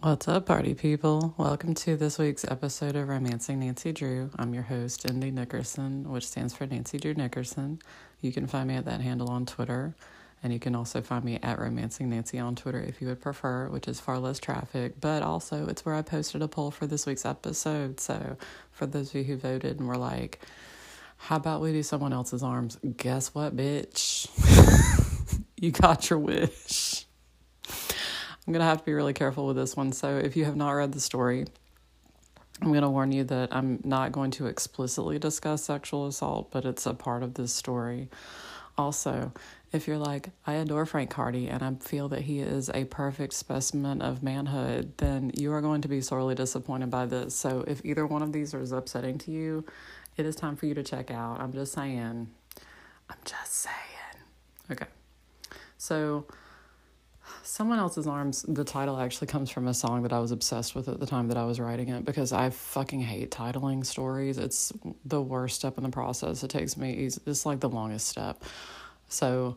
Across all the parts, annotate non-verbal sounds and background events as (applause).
What's up, party people? Welcome to this week's episode of Romancing Nancy Drew. I'm your host, ND Nickerson, which stands for Nancy Drew Nickerson. You can find me at that handle on Twitter, and you can also find me at Romancing Nancy on Twitter if you would prefer, which is far less traffic, but also it's where I posted a poll for this week's episode. So, for those of you who voted and were like, how about we do someone else's arms? Guess what, bitch? (laughs) you got your wish. I'm going to have to be really careful with this one. So, if you have not read the story, I'm going to warn you that I'm not going to explicitly discuss sexual assault, but it's a part of this story. Also, if you're like, I adore Frank Hardy and I feel that he is a perfect specimen of manhood, then you are going to be sorely disappointed by this. So, if either one of these is upsetting to you, it is time for you to check out. I'm just saying. I'm just saying. Okay. So, Someone Else's Arms, the title actually comes from a song that I was obsessed with at the time that I was writing it because I fucking hate titling stories. It's the worst step in the process. It takes me, it's like the longest step. So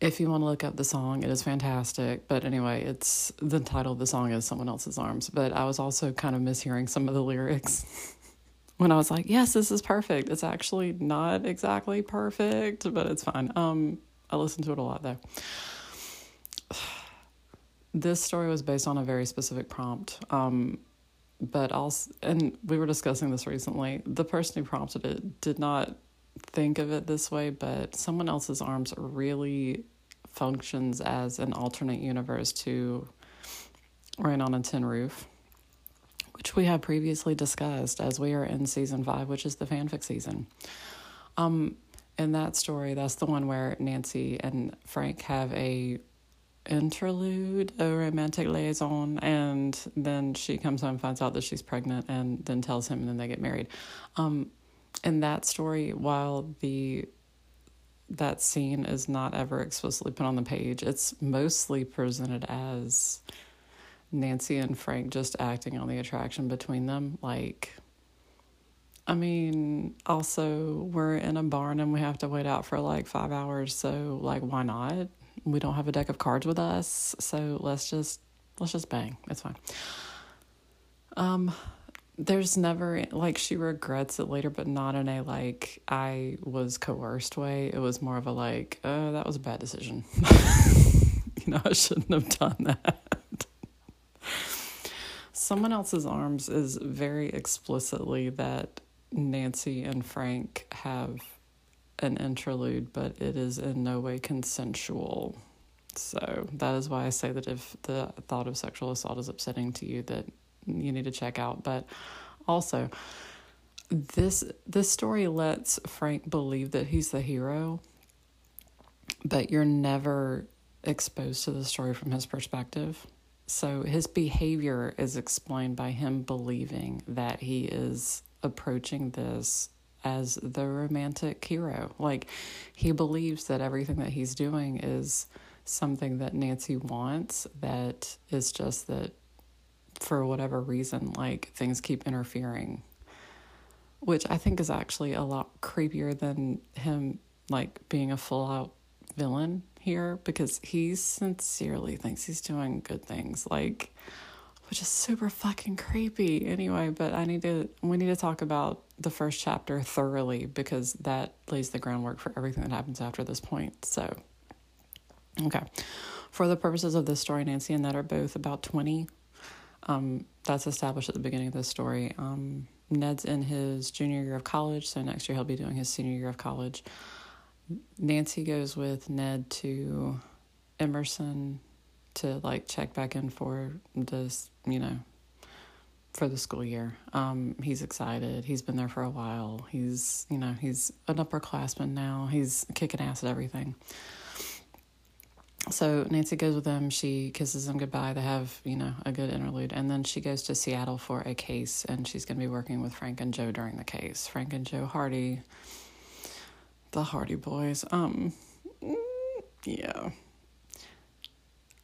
if you want to look up the song, it is fantastic. But anyway, it's the title of the song is Someone Else's Arms. But I was also kind of mishearing some of the lyrics (laughs) when I was like, yes, this is perfect. It's actually not exactly perfect, but it's fine. Um, I listen to it a lot though this story was based on a very specific prompt. Um, but also, and we were discussing this recently. The person who prompted it did not think of it this way, but someone else's arms really functions as an alternate universe to Rain on a Tin Roof, which we have previously discussed as we are in season five, which is the fanfic season. Um, in that story, that's the one where Nancy and Frank have a interlude, a romantic liaison, and then she comes home, finds out that she's pregnant, and then tells him, and then they get married. Um, in that story, while the that scene is not ever explicitly put on the page, it's mostly presented as Nancy and Frank just acting on the attraction between them, like. I mean, also, we're in a barn and we have to wait out for like five hours, so, like, why not? We don't have a deck of cards with us, so let's just let's just bang. It's fine. Um there's never like she regrets it later but not in a like I was coerced way. It was more of a like, oh, that was a bad decision. (laughs) you know, I shouldn't have done that. Someone else's arms is very explicitly that Nancy and Frank have an interlude, but it is in no way consensual. So that is why I say that if the thought of sexual assault is upsetting to you, that you need to check out. But also, this this story lets Frank believe that he's the hero, but you're never exposed to the story from his perspective. So his behavior is explained by him believing that he is approaching this as the romantic hero. Like he believes that everything that he's doing is something that Nancy wants, that is just that for whatever reason, like things keep interfering. Which I think is actually a lot creepier than him like being a full out villain here because he sincerely thinks he's doing good things. Like which is super fucking creepy. Anyway but i need to we need to talk about the first chapter thoroughly because that lays the groundwork for everything that happens after this point. So okay. For the purposes of this story nancy and ned are both about 20 um, that's established at the beginning of this story. Um, ned's in his junior year of college so next year he'll be doing his senior year of college. Nancy goes with ned to emerson to like check back in for this, you know, for the school year. Um, he's excited. He's been there for a while. He's, you know, he's an upperclassman now. He's kicking ass at everything. So Nancy goes with him. She kisses him goodbye. They have, you know, a good interlude. And then she goes to Seattle for a case, and she's going to be working with Frank and Joe during the case. Frank and Joe Hardy, the Hardy boys. Um, yeah.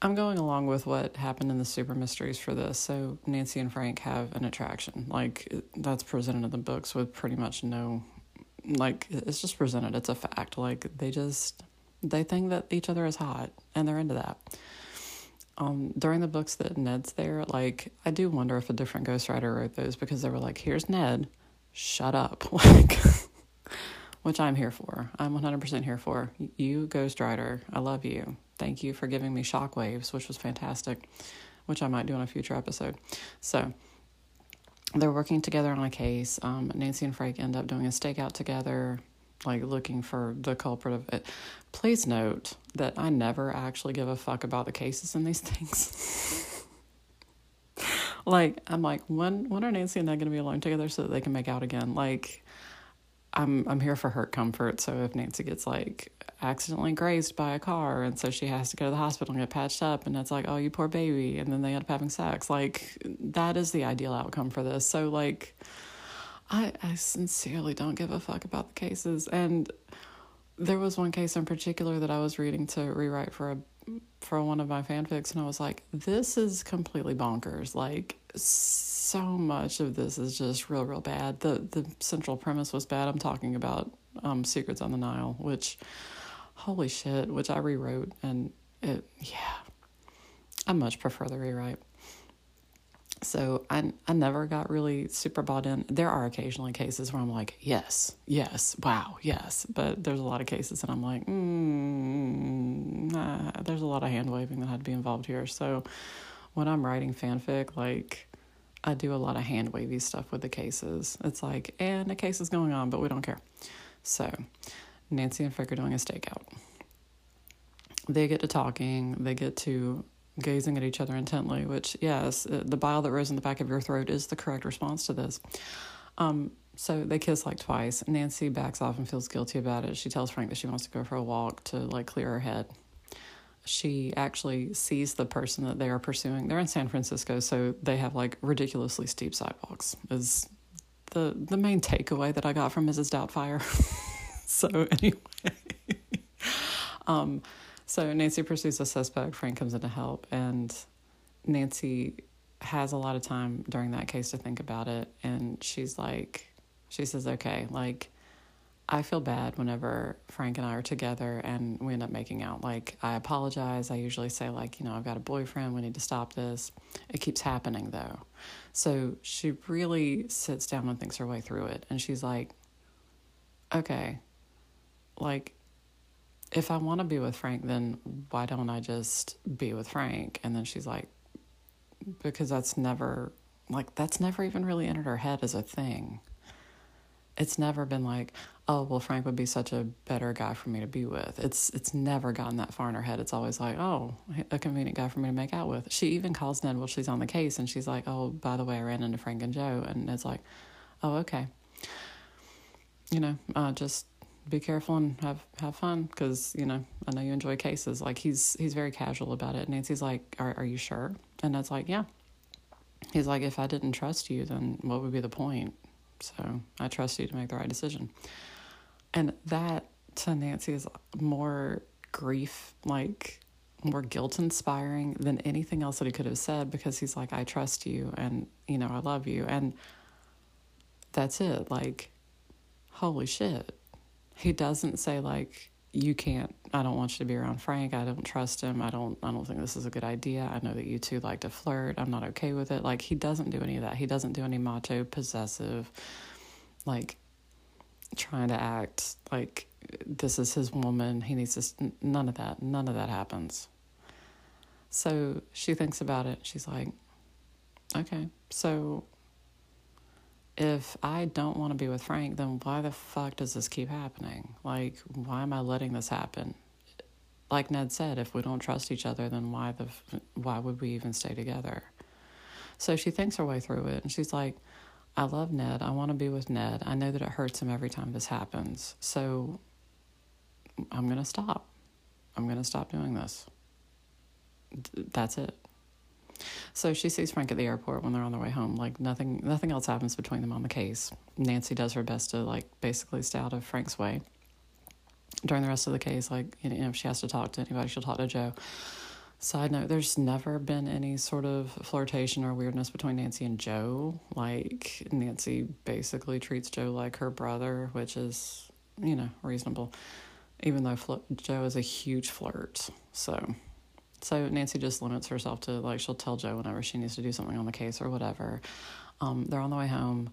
I'm going along with what happened in the super mysteries for this. So Nancy and Frank have an attraction. Like that's presented in the books with pretty much no like it's just presented. It's a fact. Like they just they think that each other is hot and they're into that. um, during the books that Ned's there, like I do wonder if a different ghostwriter wrote those because they were like, "Here's Ned, shut up," (laughs) like, which I'm here for. I'm 100% here for you, ghostwriter. I love you. Thank you for giving me shockwaves, which was fantastic, which I might do in a future episode. So they're working together on a case. Um, Nancy and Frank end up doing a stakeout together like looking for the culprit of it. Please note that I never actually give a fuck about the cases in these (laughs) things. like I'm like when when are Nancy and I going to be alone together so that they can make out again? Like I'm I'm here for her comfort. So if Nancy gets like accidentally grazed by a car and so she has to go to the hospital and get patched up and it's like oh you poor baby and then they end up having sex like that is the ideal outcome for this. So like I, I sincerely don't give a fuck about the cases. And there was one case in particular that I was reading to rewrite for a for one of my fanfics, and I was like, this is completely bonkers. Like, so much of this is just real, real bad. The the central premise was bad. I'm talking about um, Secrets on the Nile, which, holy shit, which I rewrote, and it, yeah, I much prefer the rewrite. So I I never got really super bought in. There are occasionally cases where I'm like, yes, yes, wow, yes, but there's a lot of cases that I'm like, mm, nah, there's a lot of hand waving that had to be involved here. So when I'm writing fanfic, like I do a lot of hand wavy stuff with the cases. It's like, and a case is going on, but we don't care. So Nancy and Frick are doing a stakeout. They get to talking. They get to gazing at each other intently, which, yes, uh, the bile that rose in the back of your throat is the correct response to this. Um, so they kiss like twice. Nancy backs off and feels guilty about it. She tells Frank that she wants to go for a walk to like clear her head. She actually sees the person that they are pursuing. They're in San Francisco, so they have like ridiculously steep sidewalks. Is the the main takeaway that I got from Mrs. Doubtfire. (laughs) so anyway, (laughs) um, so Nancy pursues a suspect. Frank comes in to help, and Nancy has a lot of time during that case to think about it. And she's like, she says, okay, like, I feel bad whenever Frank and I are together and we end up making out. Like, I apologize. I usually say, like, you know, I've got a boyfriend. We need to stop this. It keeps happening, though. So she really sits down and thinks her way through it. And she's like, okay, like, if I want to be with Frank, then why don't I just be with Frank? And then she's like, because that's never, like, that's never even really entered her head as a thing. It's never been like, oh, well, Frank would be such a better guy for me to be with. It's it's never gotten that far in her head. It's always like, oh, a convenient guy for me to make out with. She even calls Ned while she's on the case, and she's like, oh, by the way, I ran into Frank and Joe, and Ned's like, oh, okay. You know, uh, just be careful and have have fun because you know I know you enjoy cases. Like he's he's very casual about it. Nancy's like, "Are are you sure?" And Ned's like, "Yeah." He's like, "If I didn't trust you, then what would be the point?" So I trust you to make the right decision. And that to Nancy is more grief, like more guilt inspiring than anything else that he could have said because he's like, I trust you and, you know, I love you. And that's it. Like, holy shit he doesn't say like you can't I don't want you to be around Frank. I don't trust him. I don't I don't think this is a good idea. I know that you two like to flirt. I'm not okay with it. Like he doesn't do any of that. He doesn't do any macho possessive like trying to act like this is his woman. He needs to none of that. None of that happens. So she thinks about it. She's like, "Okay. So if I don't want to be with Frank, then why the fuck does this keep happening? Like, why am I letting this happen? Like Ned said, if we don't trust each other, then why the why would we even stay together? So she thinks her way through it, and she's like, "I love Ned. I want to be with Ned. I know that it hurts him every time this happens. So I'm gonna stop. I'm gonna stop doing this. That's it." So she sees Frank at the airport when they're on their way home. Like nothing, nothing else happens between them on the case. Nancy does her best to like basically stay out of Frank's way. During the rest of the case, like you know, if she has to talk to anybody, she'll talk to Joe. Side note: There's never been any sort of flirtation or weirdness between Nancy and Joe. Like Nancy basically treats Joe like her brother, which is you know reasonable, even though fl- Joe is a huge flirt. So So Nancy just limits herself to like she'll tell Joe whenever she needs to do something on the case or whatever. Um, they're on the way home.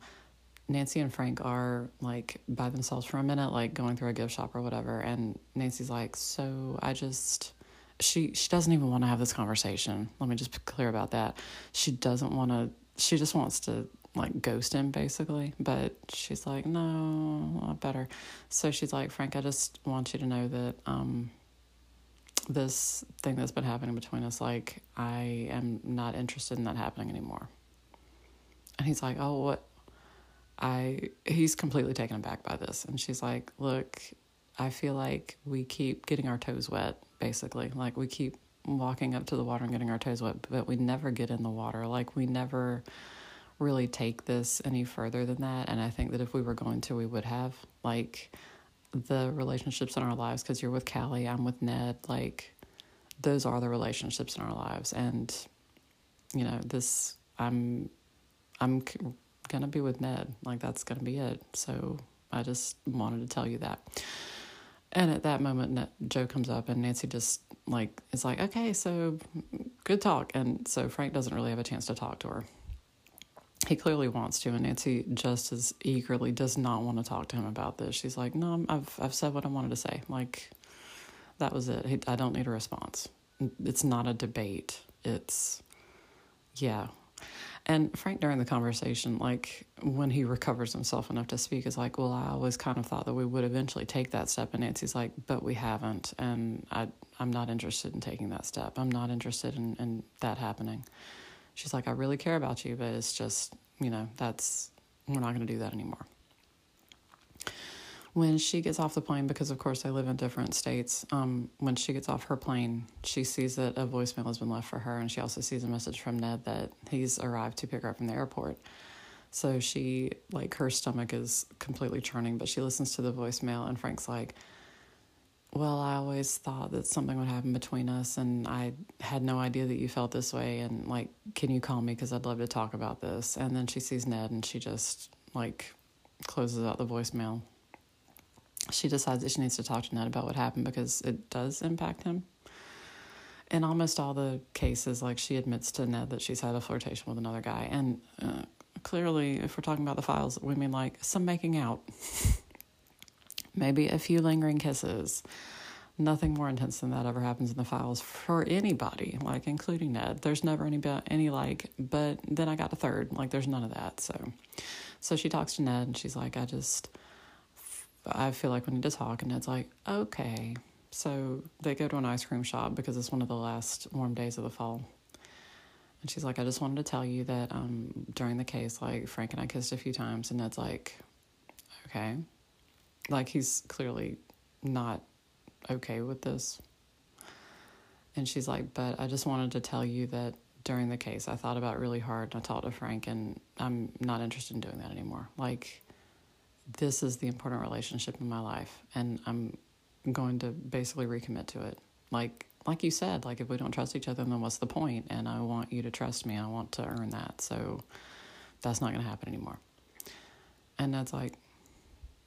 Nancy and Frank are like by themselves for a minute, like going through a gift shop or whatever. And Nancy's like, "So I just." She she doesn't even want to have this conversation. Let me just be clear about that. She doesn't want to. She just wants to like ghost him basically. But she's like, no, better. So she's like, Frank, I just want you to know that um, this thing that's been happening between us, like, I am not interested in that happening anymore. And he's like, oh, what? I he's completely taken aback by this, and she's like, look, I feel like we keep getting our toes wet, basically. Like we keep walking up to the water and getting our toes wet, but we never get in the water. Like we never really take this any further than that. And I think that if we were going to, we would have. Like the relationships in our lives, because you're with Callie, I'm with Ned, like those are the relationships in our lives. And, you know, this, I'm, I'm gonna be with Ned. Like that's gonna be it. So I just wanted to tell you that. And at that moment, Joe comes up and Nancy just like is like, okay, so good talk. And so Frank doesn't really have a chance to talk to her he clearly wants to, and Nancy just as eagerly does not want to talk to him about this. She's like, "No, I've I've said what I wanted to say. Like, that was it. I don't need a response. It's not a debate. It's, yeah." And Frank, during the conversation, like when he recovers himself enough to speak, is like, "Well, I always kind of thought that we would eventually take that step." And Nancy's like, "But we haven't, and I I'm not interested in taking that step. I'm not interested in in that happening." She's like, I really care about you, but it's just, you know, that's, we're not going to do that anymore. When she gets off the plane, because of course they live in different states, um, when she gets off her plane, she sees that a voicemail has been left for her, and she also sees a message from Ned that he's arrived to pick her up from the airport. So she, like, her stomach is completely churning, but she listens to the voicemail, and Frank's like, well, I always thought that something would happen between us, and I had no idea that you felt this way. And like, can you call me because I'd love to talk about this? And then she sees Ned, and she just like closes out the voicemail. She decides that she needs to talk to Ned about what happened because it does impact him. In almost all the cases, like she admits to Ned that she's had a flirtation with another guy, and uh, clearly, if we're talking about the files, we mean like some making out. (laughs) maybe a few lingering kisses. Nothing more intense than that ever happens in the files for anybody, like including Ned. There's never any any like, but then I got a third. Like there's none of that. So, so she talks to Ned and she's like, I just, I feel like we need to talk. And Ned's like, okay. So they go to an ice cream shop because it's one of the last warm days of the fall. And she's like, I just wanted to tell you that um, during the case, like Frank and I kissed a few times, and Ned's like, okay. Like he's clearly not okay with this. And she's like, But I just wanted to tell you that during the case, I thought about really hard and I talked to Frank, and I'm not interested in doing that anymore. Like, this is the important relationship in my life, and I'm going to basically recommit to it. Like, like you said, like if we don't trust each other, then what's the point? And I want you to trust me. I want to earn that. So that's not going to happen anymore. And that's like,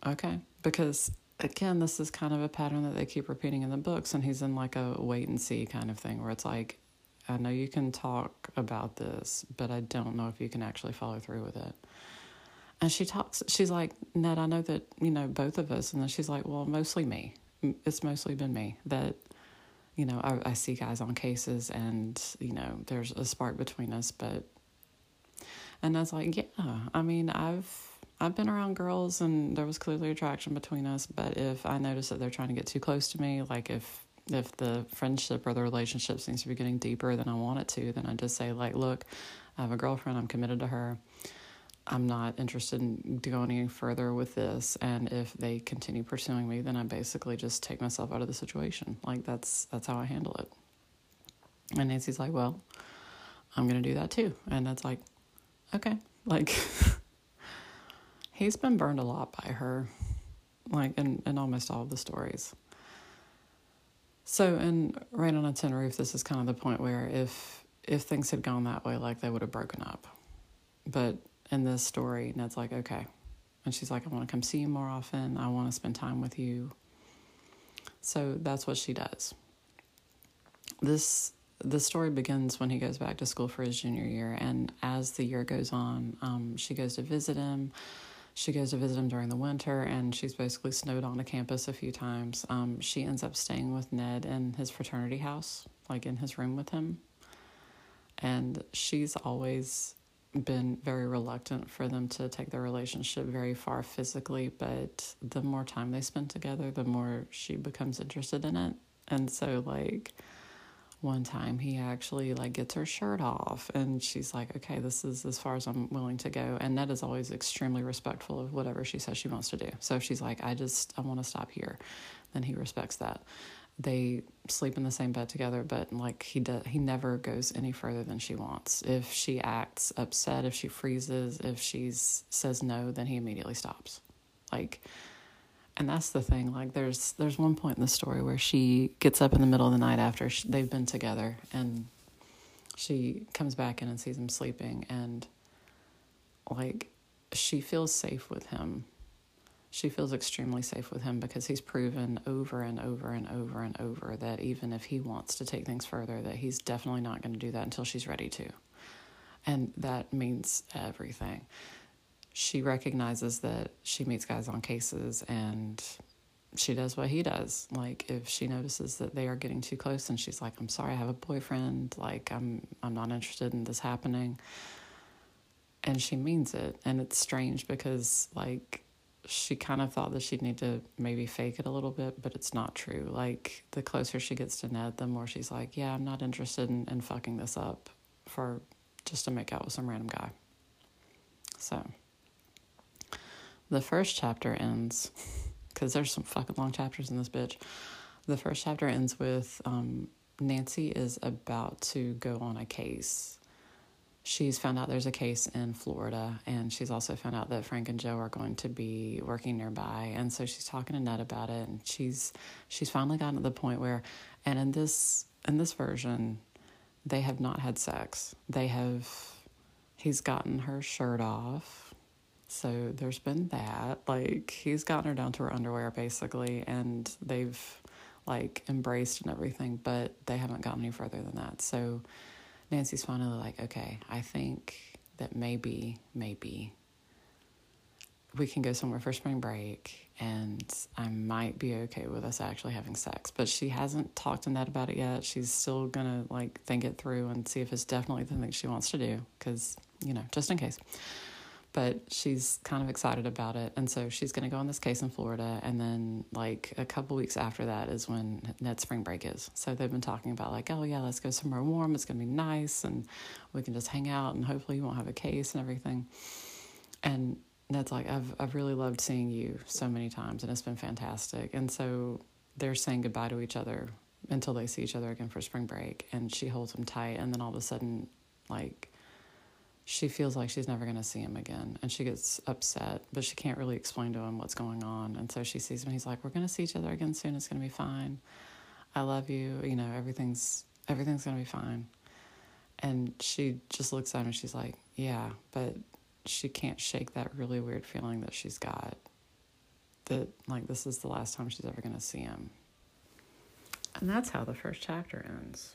Okay. Because again, this is kind of a pattern that they keep repeating in the books, and he's in like a wait and see kind of thing where it's like, I know you can talk about this, but I don't know if you can actually follow through with it. And she talks, she's like, Ned, I know that, you know, both of us. And then she's like, well, mostly me. It's mostly been me that, you know, I, I see guys on cases and, you know, there's a spark between us, but, and I was like, yeah, I mean, I've, I've been around girls and there was clearly attraction between us, but if I notice that they're trying to get too close to me, like if if the friendship or the relationship seems to be getting deeper than I want it to, then I just say like, look, I have a girlfriend, I'm committed to her. I'm not interested in going any further with this, and if they continue pursuing me, then I basically just take myself out of the situation. Like that's that's how I handle it. And Nancy's like, well, I'm gonna do that too, and that's like, okay, like. (laughs) he's been burned a lot by her, like in, in almost all of the stories. So in Rain on a Tin Roof, this is kind of the point where if if things had gone that way, like they would have broken up. But in this story, Ned's like, okay. And she's like, I want to come see you more often. I want to spend time with you. So that's what she does. This the story begins when he goes back to school for his junior year. And as the year goes on, um, she goes to visit him. She goes to visit him during the winter, and she's basically snowed on the campus a few times. Um, she ends up staying with Ned in his fraternity house, like in his room with him. And she's always been very reluctant for them to take their relationship very far physically, but the more time they spend together, the more she becomes interested in it. And so, like, one time he actually like gets her shirt off and she's like okay this is as far as i'm willing to go and ned is always extremely respectful of whatever she says she wants to do. So she's like i just i want to stop here. Then he respects that. They sleep in the same bed together but like he does he never goes any further than she wants. If she acts upset if she freezes if she says no then he immediately stops. Like and that's the thing like there's there's one point in the story where she gets up in the middle of the night after she, they've been together and she comes back in and sees him sleeping and like she feels safe with him. She feels extremely safe with him because he's proven over and over and over and over that even if he wants to take things further that he's definitely not going to do that until she's ready to. And that means everything she recognizes that she meets guys on cases and she does what he does. Like if she notices that they are getting too close and she's like, I'm sorry, I have a boyfriend, like I'm I'm not interested in this happening. And she means it. And it's strange because like she kind of thought that she'd need to maybe fake it a little bit, but it's not true. Like the closer she gets to Ned, the more she's like, Yeah, I'm not interested in, in fucking this up for just to make out with some random guy. So the first chapter ends because there's some fucking long chapters in this bitch. The first chapter ends with um, Nancy is about to go on a case. She's found out there's a case in Florida, and she's also found out that Frank and Joe are going to be working nearby. And so she's talking to Ned about it, and she's she's finally gotten to the point where, and in this in this version, they have not had sex. They have. He's gotten her shirt off so there's been that. Like he's gotten her down to her underwear basically, and they've like embraced and everything, but they haven't gotten any further than that. So Nancy's finally like, okay, I think that maybe, maybe we can go somewhere for spring break and I might be okay with us actually having sex. But she hasn't talked to Ned about it yet. She's still gonna like think it through and see if it's definitely the thing she wants to do, because, you know, just in case but she's kind of excited about it. And so she's going to go on this case in Florida. And then, like, a couple weeks after that is when Ned's spring break is. So they've been talking about, like, oh, yeah, let's go somewhere warm. It's going to be nice. And we can just hang out and hopefully you won't have a case and everything. And Ned's like, I've, I've really loved seeing you so many times and it's been fantastic. And so they're saying goodbye to each other until they see each other again for spring break. And she holds him tight. And then all of a sudden, like, she feels like she's never going to see him again and she gets upset but she can't really explain to him what's going on and so she sees him he's like we're going to see each other again soon. It's going to be fine. I love you. You know everything's everything's going to be fine. And she just looks at him and she's like yeah but she can't shake that really weird feeling that she's got that like this is the last time she's ever going to see him. And that's how the first chapter ends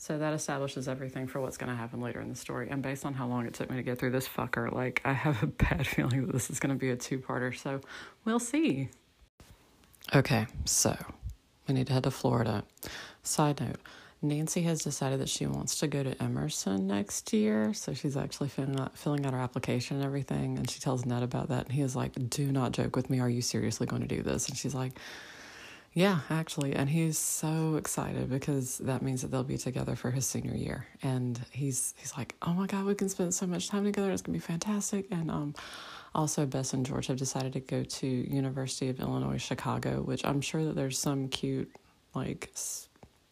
so that establishes everything for what's going to happen later in the story. And based on how long it took me to get through this fucker, like I have a (laughs) bad feeling that this is going to be a two parter. So we'll see. Okay, so we need to head to Florida. Side note Nancy has decided that she wants to go to Emerson next year. So she's actually filling out, uh, filling out her application and everything. And she tells Ned about that. And he is like, Do not joke with me. Are you seriously going to do this? And she's like, yeah, actually, and he's so excited because that means that they'll be together for his senior year, and he's he's like, oh my god, we can spend so much time together. It's gonna be fantastic. And um, also, Bess and George have decided to go to University of Illinois Chicago, which I'm sure that there's some cute like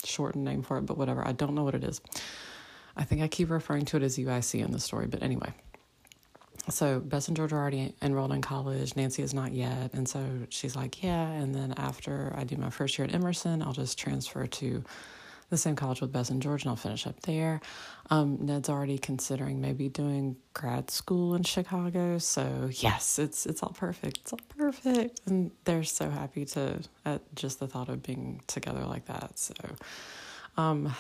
shortened name for it, but whatever. I don't know what it is. I think I keep referring to it as UIC in the story, but anyway so Bess and George are already enrolled in college. Nancy is not yet. And so she's like, yeah. And then after I do my first year at Emerson, I'll just transfer to the same college with Bess and George and I'll finish up there. Um, Ned's already considering maybe doing grad school in Chicago. So yes, it's it's all perfect. It's all perfect. And they're so happy to at just the thought of being together like that. So Um,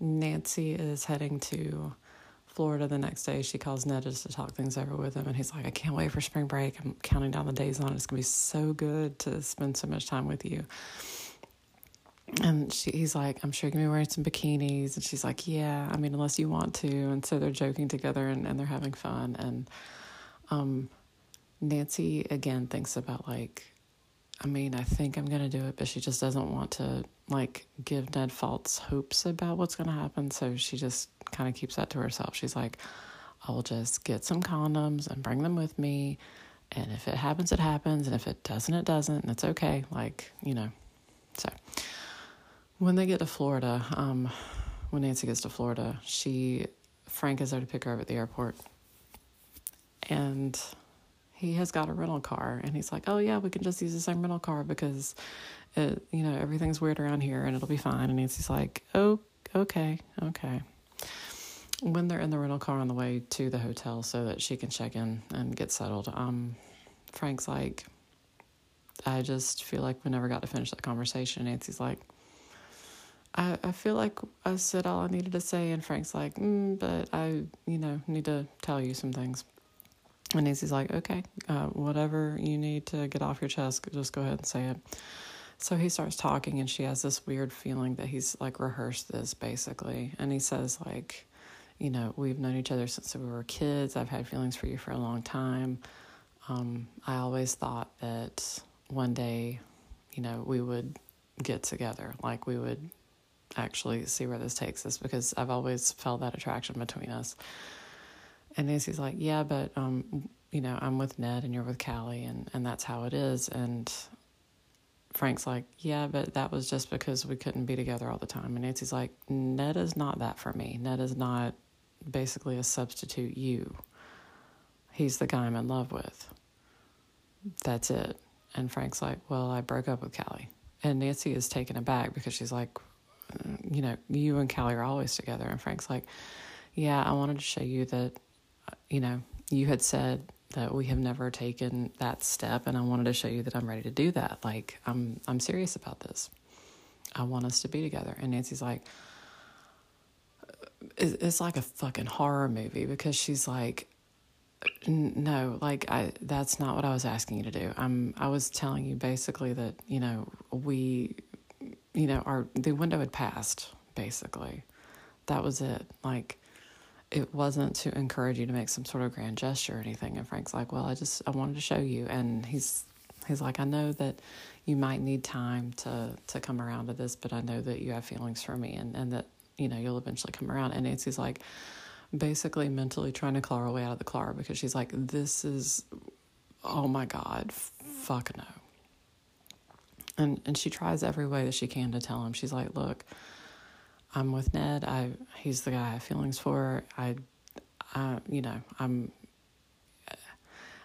Nancy is heading to Florida the next day. She calls Ned just to talk things over with him, and he's like, "I can't wait for spring break. I'm counting down the days on it. It's gonna be so good to spend so much time with you." And she, he's like, I'm sure you're gonna be wearing some bikinis. And she's like, Yeah, I mean, unless you want to. And so they're joking together and, and they're having fun. And um, Nancy again thinks about like, I mean, I think I'm gonna do it, but she just doesn't want to like give Ned false hopes about what's gonna happen. So she just kind of keeps that to herself. She's like, I'll just get some condoms and bring them with me. And if it happens, it happens. And if it doesn't, it doesn't. And it's okay. Like, you know, so. When they get to Florida, um, when Nancy gets to Florida, she Frank is there to pick her up at the airport, and he has got a rental car, and he's like, "Oh yeah, we can just use the same rental car because, it, you know, everything's weird around here, and it'll be fine." And Nancy's like, "Oh, okay, okay." When they're in the rental car on the way to the hotel so that she can check in and get settled, um, Frank's like, "I just feel like we never got to finish that conversation." Nancy's like I, I feel like I said all I needed to say, and Frank's like, mm, but I, you know, need to tell you some things. And Nancy's like, okay, uh, whatever you need to get off your chest, just go ahead and say it. So he starts talking, and she has this weird feeling that he's like rehearsed this basically. And he says, like, you know, we've known each other since we were kids. I've had feelings for you for a long time. Um, I always thought that one day, you know, we would get together, like we would actually see where this takes us because I've always felt that attraction between us. And Nancy's like, yeah, but um, you know, I'm with Ned and you're with Callie, and and that's how it is. And Frank's like, yeah, but that was just because we couldn't be together all the time. And Nancy's like, Ned is not that for me. Ned is not basically a substitute you. He's the guy I'm in love with. That's it. And Frank's like, well, I broke up with Callie. And Nancy is taken aback because she's like, you know, you and Callie are always together. And Frank's like, yeah, I wanted to show you that, you know, you had said that we have never taken that step, and I wanted to show you that I'm ready to do that. Like, I'm I'm serious about this. I want us to be together. And Nancy's like, uh, it's like a fucking horror movie because she's like, no, like I that's not what I was asking you to do. I'm I was telling you basically that, you know, we you know, our the window had passed basically. That was it. Like it wasn't to encourage you to make some sort of grand gesture or anything. And Frank's like, "Well, I just I wanted to show you." And he's he's like, "I know that you might need time to to come around to this, but I know that you have feelings for me and and that, you know, you'll eventually come around." And Nancy's like basically mentally trying to claw her way out of the car because she's like, "This is oh my god, fuck no." and and she tries every way that she can to tell him. She's like, "Look, I'm with Ned. I he's the guy I have feelings for. I, I, you know, I'm."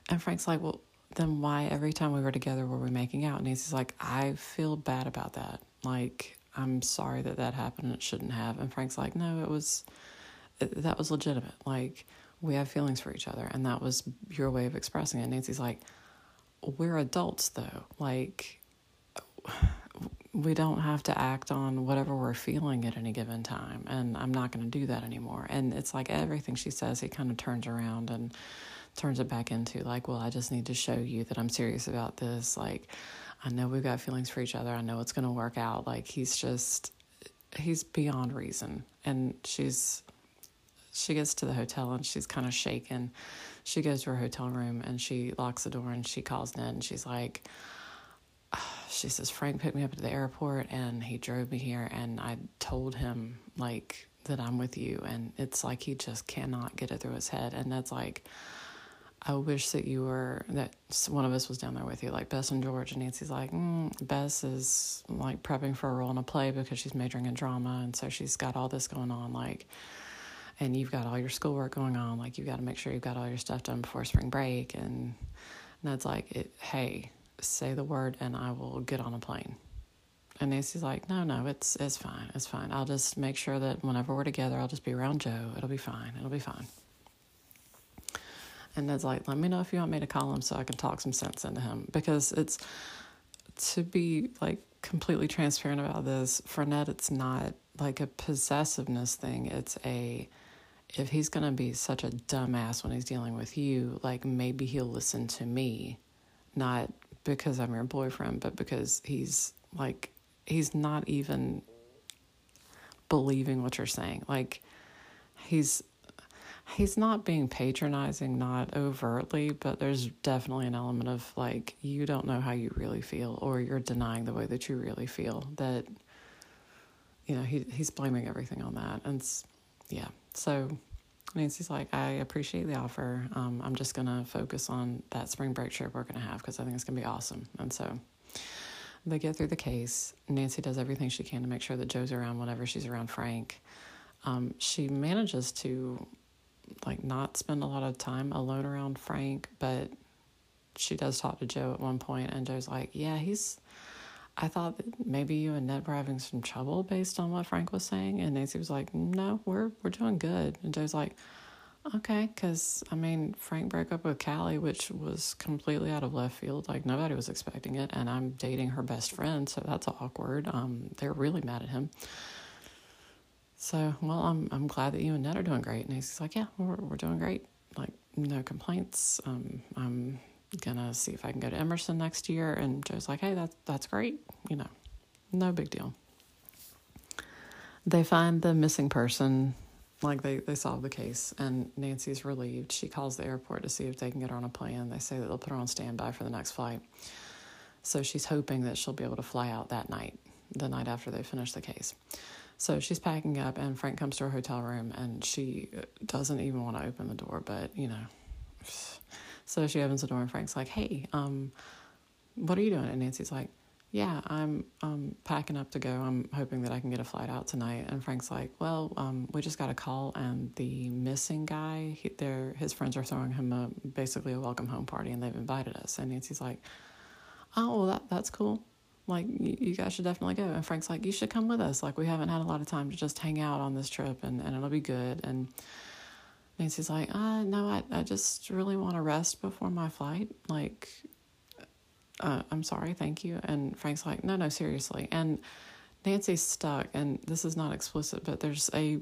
And Frank's like, "Well, then why every time we were together were we making out?" And he's like, "I feel bad about that. Like, I'm sorry that that happened. It shouldn't have." And Frank's like, "No, it was, that was legitimate. Like, we have feelings for each other, and that was your way of expressing it." And Nancy's like, "We're adults, though. Like." We don't have to act on whatever we're feeling at any given time. And I'm not going to do that anymore. And it's like everything she says, he kind of turns around and turns it back into like, well, I just need to show you that I'm serious about this. Like, I know we've got feelings for each other. I know it's going to work out. Like, he's just, he's beyond reason. And she's, she gets to the hotel and she's kind of shaken. She goes to her hotel room and she locks the door and she calls Ned and she's like, she says Frank picked me up at the airport and he drove me here and I told him like that I'm with you and it's like he just cannot get it through his head and that's like I wish that you were that one of us was down there with you. Like Bess and George and Nancy's like mm, Bess is like prepping for a role in a play because she's majoring in drama and so she's got all this going on like and you've got all your schoolwork going on like you've got to make sure you've got all your stuff done before spring break and Ned's like it, hey say the word and I will get on a plane. And Nancy's like, no, no, it's it's fine, it's fine. I'll just make sure that whenever we're together, I'll just be around Joe. It'll be fine. It'll be fine. And Ned's like, let me know if you want me to call him so I can talk some sense into him because it's to be like completely transparent about this. For Ned, it's not like a possessiveness thing. It's a if he's to be such a dumbass when he's dealing with you, like maybe he'll listen to me, not because I'm your boyfriend, but because he's like, he's not even believing what you're saying. Like, he's. He's not being patronizing, not overtly, but there's definitely an element of like, you don't know how you really feel, or you're denying the way that you really feel. That, you know, he he's blaming everything on that. And yeah, so Nancy's like, I appreciate the offer. Um, I'm just going to focus on that spring break trip we're going to have because I think it's going to be awesome. And so they get through the case. Nancy does everything she can to make sure that Joe's around whenever she's around Frank. Um, she manages to like not spend a lot of time alone around Frank, but she does talk to Joe at one point, and Joe's like, "Yeah, he's I thought that maybe you and Ned were having some trouble based on what Frank was saying. And Nancy was like, no, we're, we're doing good. And Joe's like, okay, because I mean, Frank broke up with Callie, which was completely out of left field. Like nobody was expecting it. And I'm dating her best friend. So that's awkward. Um, they're really mad at him. So, well, I'm, I'm glad that you and Ned are doing great. And he's like, yeah, we're, we're doing great. Like no complaints. Um, I'm gonna see if I can go to Emerson next year. And Joe's like, hey, that's that's great. You know, no big deal. They find the missing person, like they, they solve the case, and Nancy's relieved. She calls the airport to see if they can get her on a plane. They say that they'll put her on standby for the next flight. So she's hoping that she'll be able to fly out that night, the night after they finish the case. So she's packing up, and Frank comes to her hotel room, and she doesn't even want to open the door, but you know so she opens the door and Frank's like, "Hey, um, what are you doing?" And Nancy's like, "Yeah, I'm um packing up to go. I'm hoping that I can get a flight out tonight." And Frank's like, "Well, um, we just got a call, and the missing guy, he, his friends are throwing him a basically a welcome home party, and they've invited us." And Nancy's like, "Oh, well, that that's cool." Like you, you guys should definitely go. And Frank's like, you should come with us. Like we haven't had a lot of time to just hang out on this trip, and, and it'll be good. And Nancy's like, uh, no, I, I just really want to rest before my flight. Like, uh, I'm sorry, thank you. And Frank's like, no, no, seriously. And Nancy's stuck, and this is not explicit, but there's a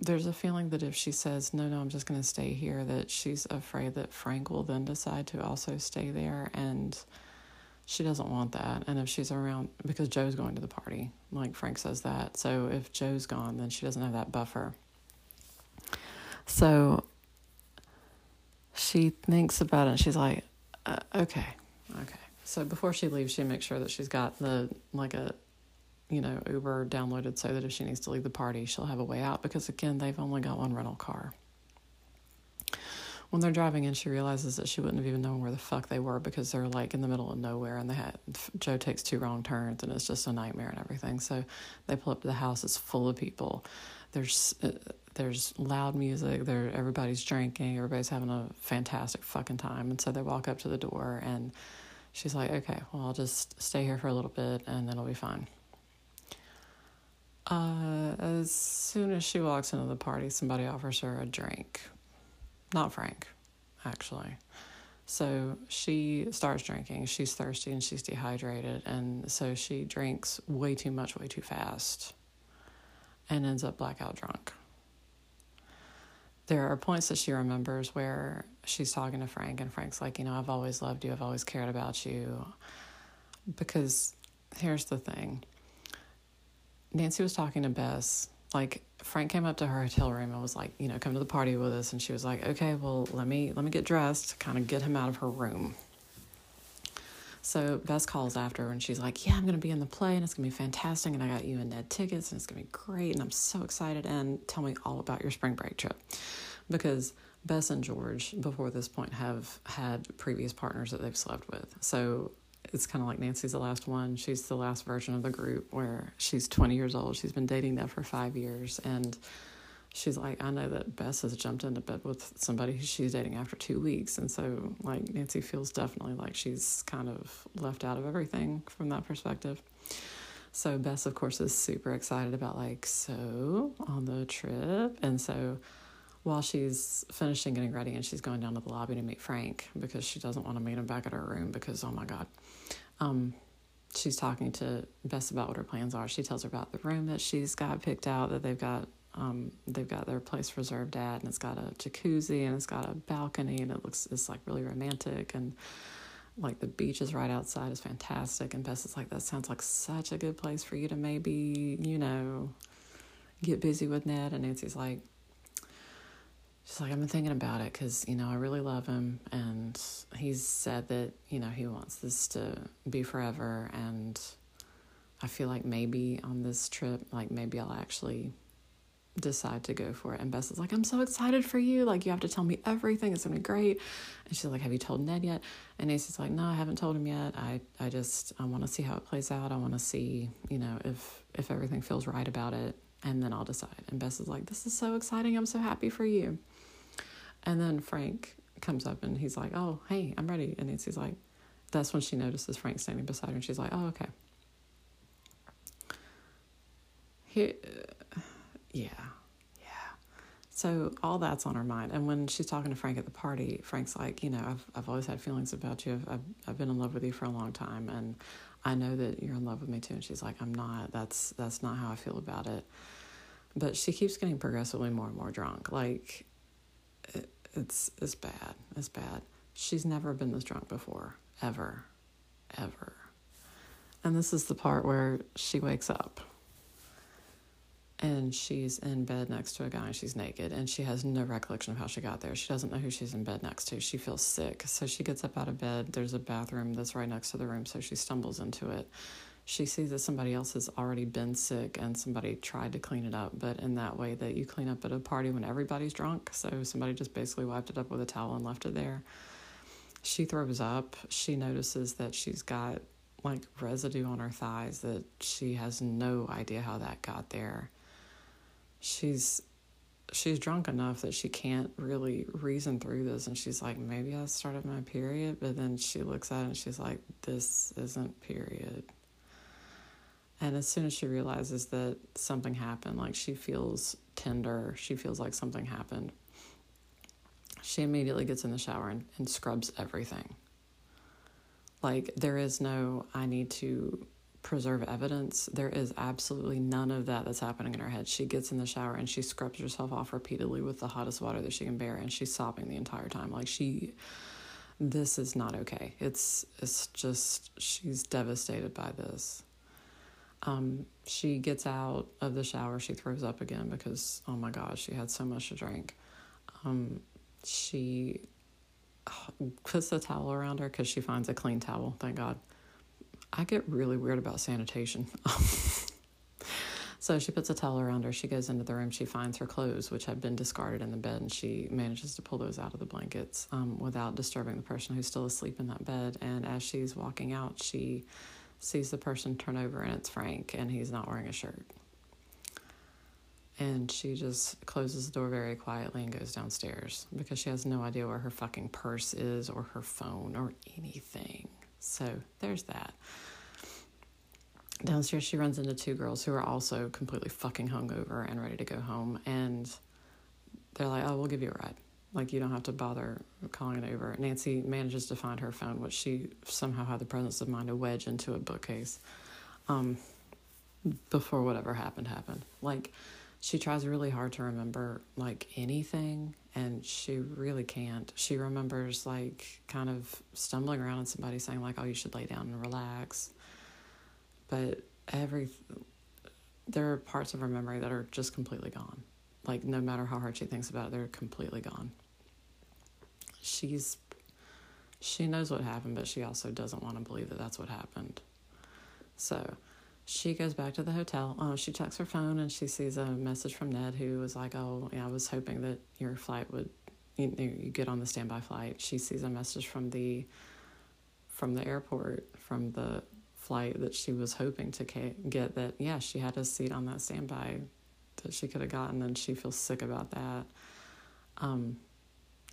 there's a feeling that if she says no, no, I'm just going to stay here, that she's afraid that Frank will then decide to also stay there, and she doesn't want that. And if she's around, because Joe's going to the party, like Frank says that, so if Joe's gone, then she doesn't have that buffer. So she thinks about it and she's like, uh, okay, okay. So before she leaves, she makes sure that she's got the, like a, you know, Uber downloaded so that if she needs to leave the party, she'll have a way out because, again, they've only got one rental car. When they're driving in, she realizes that she wouldn't have even known where the fuck they were because they're like in the middle of nowhere and they had Joe takes two wrong turns and it's just a nightmare and everything. So they pull up to the house, it's full of people. There's uh, there's loud music. There, everybody's drinking. Everybody's having a fantastic fucking time. And so they walk up to the door, and she's like, "Okay, well, I'll just stay here for a little bit, and then it'll be fine." Uh, as soon as she walks into the party, somebody offers her a drink. Not Frank, actually. So she starts drinking. She's thirsty and she's dehydrated, and so she drinks way too much, way too fast, and ends up blackout drunk there are points that she remembers where she's talking to Frank, and Frank's like, you know, I've always loved you, I've always cared about you. Because here's the thing Nancy was talking to Bess. Like Frank came up to her hotel room and was like, you know, come to the party with us, and she was like, okay, well, let me let me get dressed, kind of get him out of her room. So Bess calls after her and she's like, Yeah, I'm going to be in the play and it's going to be fantastic. And I got you and Ned tickets and it's going to be great. And I'm so excited. And tell me all about your spring break trip. Because Bess and George, before this point, have had previous partners that they've slept with. So it's kind of like Nancy's the last one. She's the last version of the group where she's 20 years old. She's been dating them for five years. And she's like, I know that Bess has jumped into bed with somebody she's dating after two weeks. And so, like, Nancy feels definitely like she's kind of left out of everything from that perspective. So, Bess, of course, is super excited about, like, so on the trip. And so, while she's finishing getting ready and she's going down to the lobby to meet Frank because she doesn't want to meet him back at her room because, oh my God. Um, she's talking to Bess about what her plans are. She tells her about the room that she's got picked out that they've got um, they've got their place reserved at, and it's got a jacuzzi and it's got a balcony, and it looks it's like really romantic, and like the beach is right outside is fantastic. And Bess is like, that sounds like such a good place for you to maybe you know get busy with Ned. And Nancy's like, she's like, I've been thinking about it because you know I really love him, and he's said that you know he wants this to be forever, and I feel like maybe on this trip, like maybe I'll actually decide to go for it. And Bess is like, I'm so excited for you. Like, you have to tell me everything. It's going to be great. And she's like, Have you told Ned yet? And Ace's like, No, I haven't told him yet. I, I just, I want to see how it plays out. I want to see, you know, if, if everything feels right about it. And then I'll decide. And Bess is like, This is so exciting. I'm so happy for you. And then Frank comes up and he's like, Oh, hey, I'm ready. And Nancy's like, That's when she notices Frank standing beside her. And she's like, Oh, okay. Here, yeah. Yeah. So all that's on her mind. And when she's talking to Frank at the party, Frank's like, you know, I've I've always had feelings about you. I've I've, I've been in love with you for a long time and I know that you're in love with me too. And she's like, I'm not. That's that's not how I feel about it. But she keeps getting progressively more and more drunk. Like it, it's it's bad. It's bad. She's never been this drunk before, ever. Ever. And this is the part where she wakes up and she's in bed next to a guy and she's naked and she has no recollection of how she got there. She doesn't know who she's in bed next to. She feels sick. So she gets up out of bed. There's a bathroom that's right next to the room, so she stumbles into it. She sees that somebody else has already been sick and somebody tried to clean it up, but in that way that you clean up at a party when everybody's drunk. So somebody just basically wiped it up with a towel and left it there. She throws up. She notices that she's got like residue on her thighs that she has no idea how that got there she's she's drunk enough that she can't really reason through this. And she's like maybe i started my period. But then she looks at it and she's like this isn't period. And as soon as she realizes that something happened like she feels tender. She feels like something happened. She immediately gets in the shower and, and scrubs everything. Like there is no i need to preserve evidence. There is absolutely none of that that's happening in her head. She gets in the shower and she scrubs herself off repeatedly with the hottest water that she can bear and she's sobbing the entire time. Like she this is not okay. It's it's just she's devastated by this. Um, she gets out of the shower, she throws up again because oh my gosh, she had so much to drink. Um, she (sighs) puts a towel around her because she finds a clean towel, thank God. I get really weird about sanitation. (laughs) so she puts a towel around her. She goes into the room. She finds her clothes, which had been discarded in the bed, and she manages to pull those out of the blankets um, without disturbing the person who's still asleep in that bed. And as she's walking out, she sees the person turn over, and it's Frank, and he's not wearing a shirt. And she just closes the door very quietly and goes downstairs because she has no idea where her fucking purse is or her phone or anything. So there's that. Downstairs, she runs into two girls who are also completely fucking hungover and ready to go home. And they're like, oh, we'll give you a ride. Like, you don't have to bother calling it over. Nancy manages to find her phone, which she somehow had the presence of mind to wedge into a bookcase um, before whatever happened happened. Like, she tries really hard to remember like anything and she really can't. She remembers like kind of stumbling around and somebody saying like oh you should lay down and relax. But every there are parts of her memory that are just completely gone. Like no matter how hard she thinks about it they're completely gone. She's she knows what happened but she also doesn't want to believe that that's what happened. So she goes back to the hotel. Uh, she checks her phone and she sees a message from Ned who was like, "Oh, yeah, I was hoping that your flight would, you, you get on the standby flight." She sees a message from the, from the airport from the flight that she was hoping to get. That yeah, she had a seat on that standby that she could have gotten, and she feels sick about that. Um,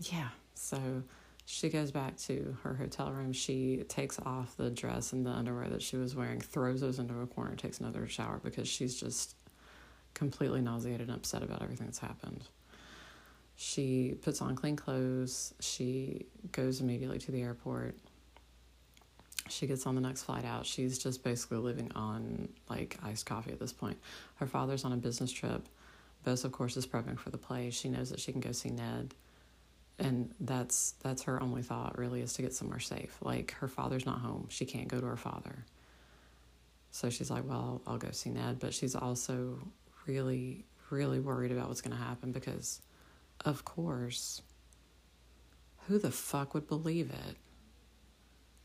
yeah, so she goes back to her hotel room. She takes off the dress and the underwear that she was wearing, throws those into a corner, takes another shower because she's just completely nauseated and upset about everything that's happened. She puts on clean clothes. She goes immediately to the airport. she gets on the next flight out. She's just basically living on like iced coffee at this point. Her father's on a business trip. Bess, of course, is prepping for the play. She knows that she can go see Ned, and that's that's her only thought really is to get somewhere safe. Like her father's not home. She can't go to her father. So she's like, well, I'll go see Ned, but she's also really, really worried about what's going to happen because, of course, who the fuck would believe it?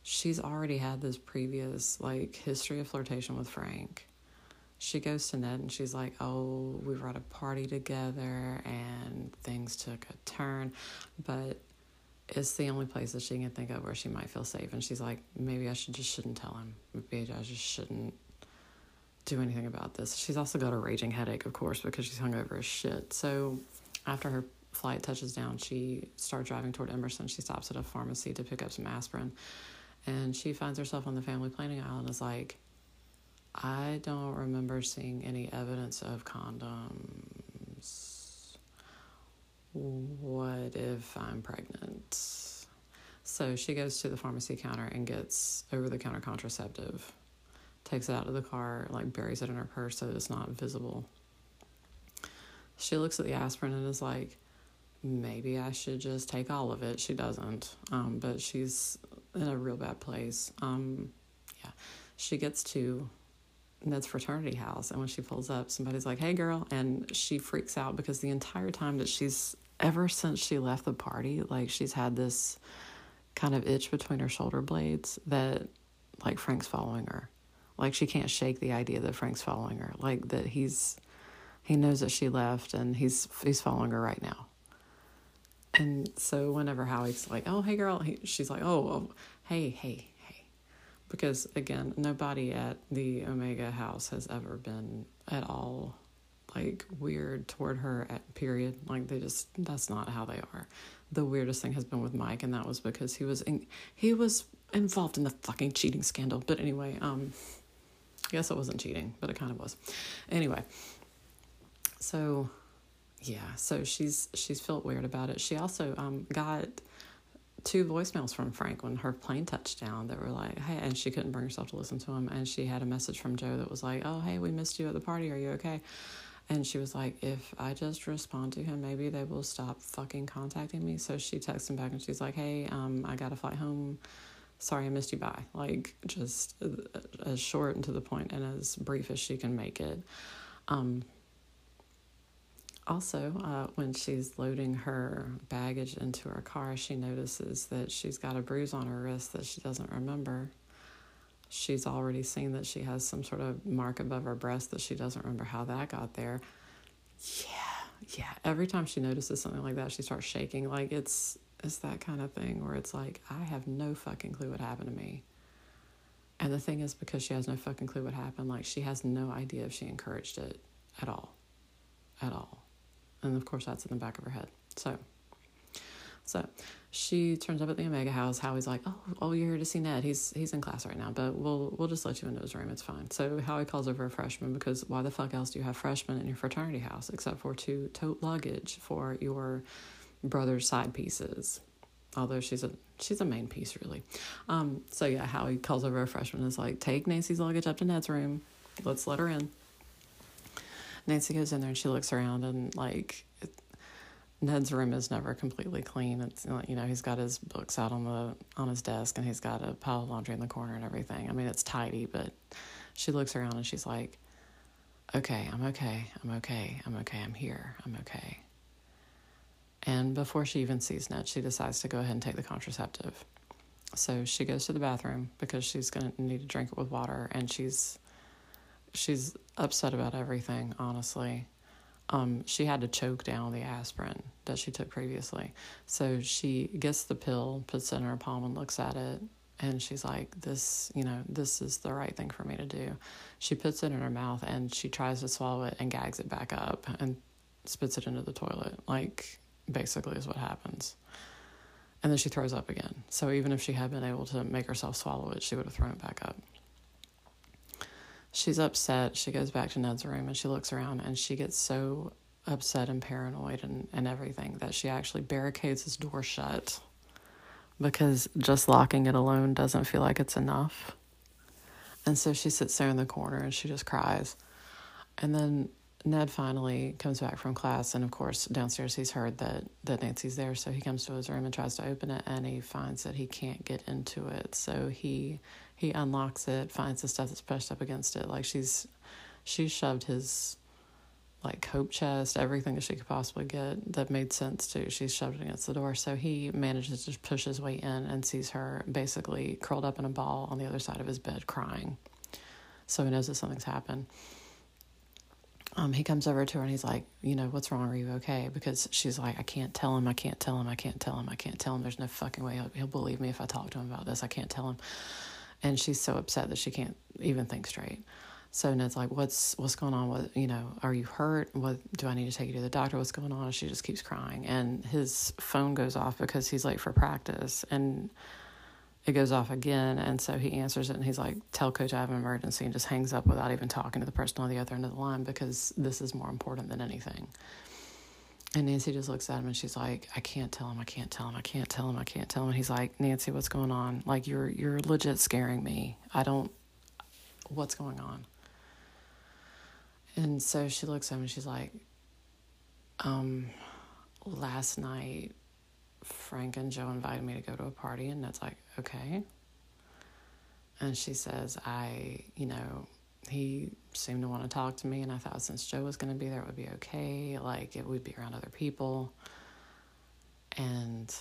she's already had this previous like history of flirtation with Frank. She goes to Ned and she's like, "Oh, we were at a party together and things took a turn, but it's the only place that she can think of where she might feel safe." And she's like, "Maybe I should just shouldn't tell him. Maybe I just shouldn't do anything about this." She's also got a raging headache, of course, because she's hungover as shit. So after her flight touches down, she starts driving toward Emerson. She stops at a pharmacy to pick up some aspirin and she finds herself on the family planning aisle and is like, I don't remember seeing any evidence of condoms. What if I'm pregnant? So she goes to the pharmacy counter and gets over the counter contraceptive, takes it out of the car, like buries it in her purse so it's not visible. She looks at the aspirin and is like, maybe I should just take all of it. She doesn't, um, but she's in a real bad place. Um, yeah, she gets to Ned's fraternity house, and when she pulls up, somebody's like, "Hey, girl," and she freaks out because the entire time that she's ever since she left the party, like she's had this kind of itch between her shoulder blades that like Frank's following her. Like she can't shake the idea that Frank's following her. Like that he's he knows that she left and he's he's following her right now. And so whenever Howie's like, "Oh, hey girl," he, she's like, oh, "Oh, hey, hey," because again, nobody at the Omega house has ever been at all like weird toward her at period. Like they just that's not how they are. The weirdest thing has been with Mike, and that was because he was in, he was involved in the fucking cheating scandal. But anyway, um, I guess it wasn't cheating, but it kind of was. Anyway, so yeah, so she's she's felt weird about it. She also um, got two voicemails from Frank when her plane touched down that were like, "Hey," and she couldn't bring herself to listen to them. And she had a message from Joe that was like, "Oh, hey, we missed you at the party. Are you okay?" And she was like, "If I just respond to him, maybe they will stop fucking contacting me." So she texts him back and she's like, "Hey, um, I got to fly home. Sorry, I missed you. Bye." Like just as short and to the point and as brief as she can make it. Um, also, uh, when she's loading her baggage into her car, she notices that she's got a bruise on her wrist that she doesn't remember. She's already seen that she has some sort of mark above her breast that she doesn't remember how that got there. Yeah, yeah. Every time she notices something like that, she starts shaking. Like it's it's that kind of thing where it's like I have no fucking clue what happened to me. And the thing is, because she has no fucking clue what happened, like she has no idea if she encouraged it at all, at all and of course that's in the back of her head. So, so she turns up at the Omega House. Howie's like, "Oh, oh, you're here to see Ned. He's he's in class right now, but we'll we'll just let you into his room. It's fine." So Howie calls over a freshman because why the fuck else do you have freshmen in your fraternity house except for to tote luggage for your brother's side pieces? Although she's a she's a main piece really. Um, so yeah, Howie calls over a freshman and is like, "Take Nancy's luggage up to Ned's room. Let's let her in." Nancy goes in there and she looks around and like it, Ned's room is never completely clean. It's you know he's got his books out on the on his desk and he's got a pile of laundry in the corner and everything. I mean it's tidy, but she looks around and she's like, "Okay, I'm okay. I'm okay. I'm okay. I'm here. I'm okay." And before she even sees Ned, she decides to go ahead and take the contraceptive. So she goes to the bathroom because she's going to need to drink it with water and she's she's upset about everything, honestly. Um, she had to choke down the aspirin that she took previously. So she gets the pill, puts it in her palm, and looks at it. And she's like, This, you know, this is the right thing for me to do. She puts it in her mouth and she tries to swallow it and gags it back up and spits it into the toilet. Like, basically, is what happens. And then she throws up again. So even if she had been able to make herself swallow it, she would have thrown it back up she's upset. She goes back to Ned's room and she looks around and she gets so upset and paranoid and, and everything that she actually barricades his door shut because just locking it alone doesn't feel like it's enough. And so she sits there in the corner and she just cries. And then Ned finally comes back from class, and of course, downstairs he's heard that, that Nancy's there. So he comes to his room and tries to open it, and he finds that he can't get into it. So he he unlocks it, finds the stuff that's pushed up against it. Like she's she shoved his like coat chest, everything that she could possibly get that made sense to. She shoved it against the door. So he manages to push his way in and sees her basically curled up in a ball on the other side of his bed crying. So he knows that something's happened. Um, he comes over to her and he's like, you know, what's wrong? Are you okay? Because she's like, I can't tell him. I can't tell him. I can't tell him. I can't tell him. There's no fucking way he'll, he'll believe me if I talk to him about this. I can't tell him. And she's so upset that she can't even think straight. So Ned's like, "What's what's going on? What you know? Are you hurt? What do I need to take you to the doctor? What's going on?" And she just keeps crying, and his phone goes off because he's late for practice, and it goes off again. And so he answers it, and he's like, "Tell coach I have an emergency," and just hangs up without even talking to the person on the other end of the line because this is more important than anything. And Nancy just looks at him and she's like, I can't tell him, I can't tell him, I can't tell him, I can't tell him. And he's like, Nancy, what's going on? Like you're you're legit scaring me. I don't what's going on? And so she looks at him and she's like, um, last night, Frank and Joe invited me to go to a party, and that's like, okay. And she says, I, you know, he seemed to want to talk to me, and I thought since Joe was going to be there, it would be okay. Like, it would be around other people. And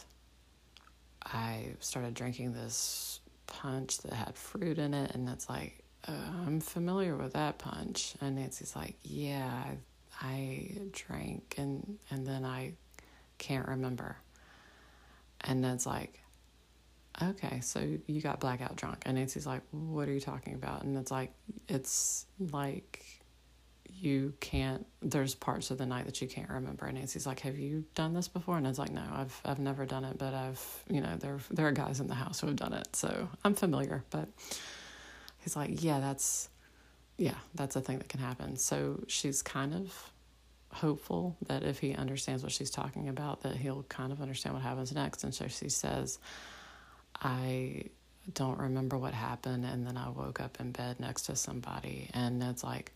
I started drinking this punch that had fruit in it, and it's like, uh, I'm familiar with that punch. And Nancy's like, yeah, I, I drank and, and then I can't remember. And Ned's like, okay, so you got blackout drunk. And Nancy's like, what are you talking about? And it's like, it's like you can't, there's parts of the night that you can't remember. And Nancy's like, have you done this before? And it's like, no, I've, I've never done it, but I've, you know, there, there are guys in the house who have done it. So I'm familiar, but he's like, yeah, that's, yeah, that's a thing that can happen. So she's kind of hopeful that if he understands what she's talking about, that he'll kind of understand what happens next. And so she says, I don't remember what happened. And then I woke up in bed next to somebody. And Ned's like,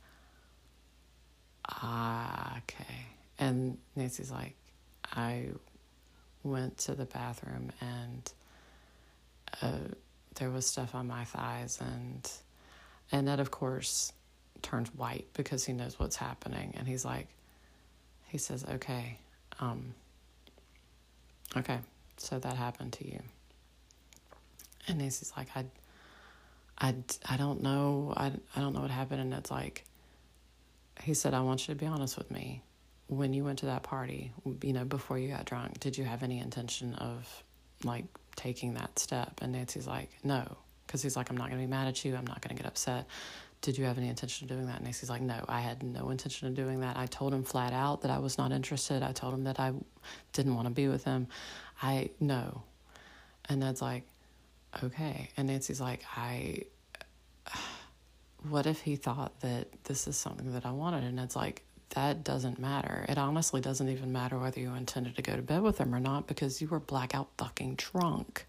ah, okay. And Nancy's like, I went to the bathroom and uh, there was stuff on my thighs and and Ned of course turns white because he knows what's happening and he's like he says okay um okay so that happened to you and Nancy's like I I, I don't know I, I don't know what happened and it's like he said I want you to be honest with me when you went to that party you know before you got drunk did you have any intention of like taking that step. And Nancy's like, no, because he's like, I'm not going to be mad at you. I'm not going to get upset. Did you have any intention of doing that? And Nancy's like, no, I had no intention of doing that. I told him flat out that I was not interested. I told him that I didn't want to be with him. I, no. And Ned's like, okay. And Nancy's like, I, (sighs) what if he thought that this is something that I wanted? And it's like, that doesn't matter. It honestly doesn't even matter whether you intended to go to bed with him or not because you were blackout fucking drunk.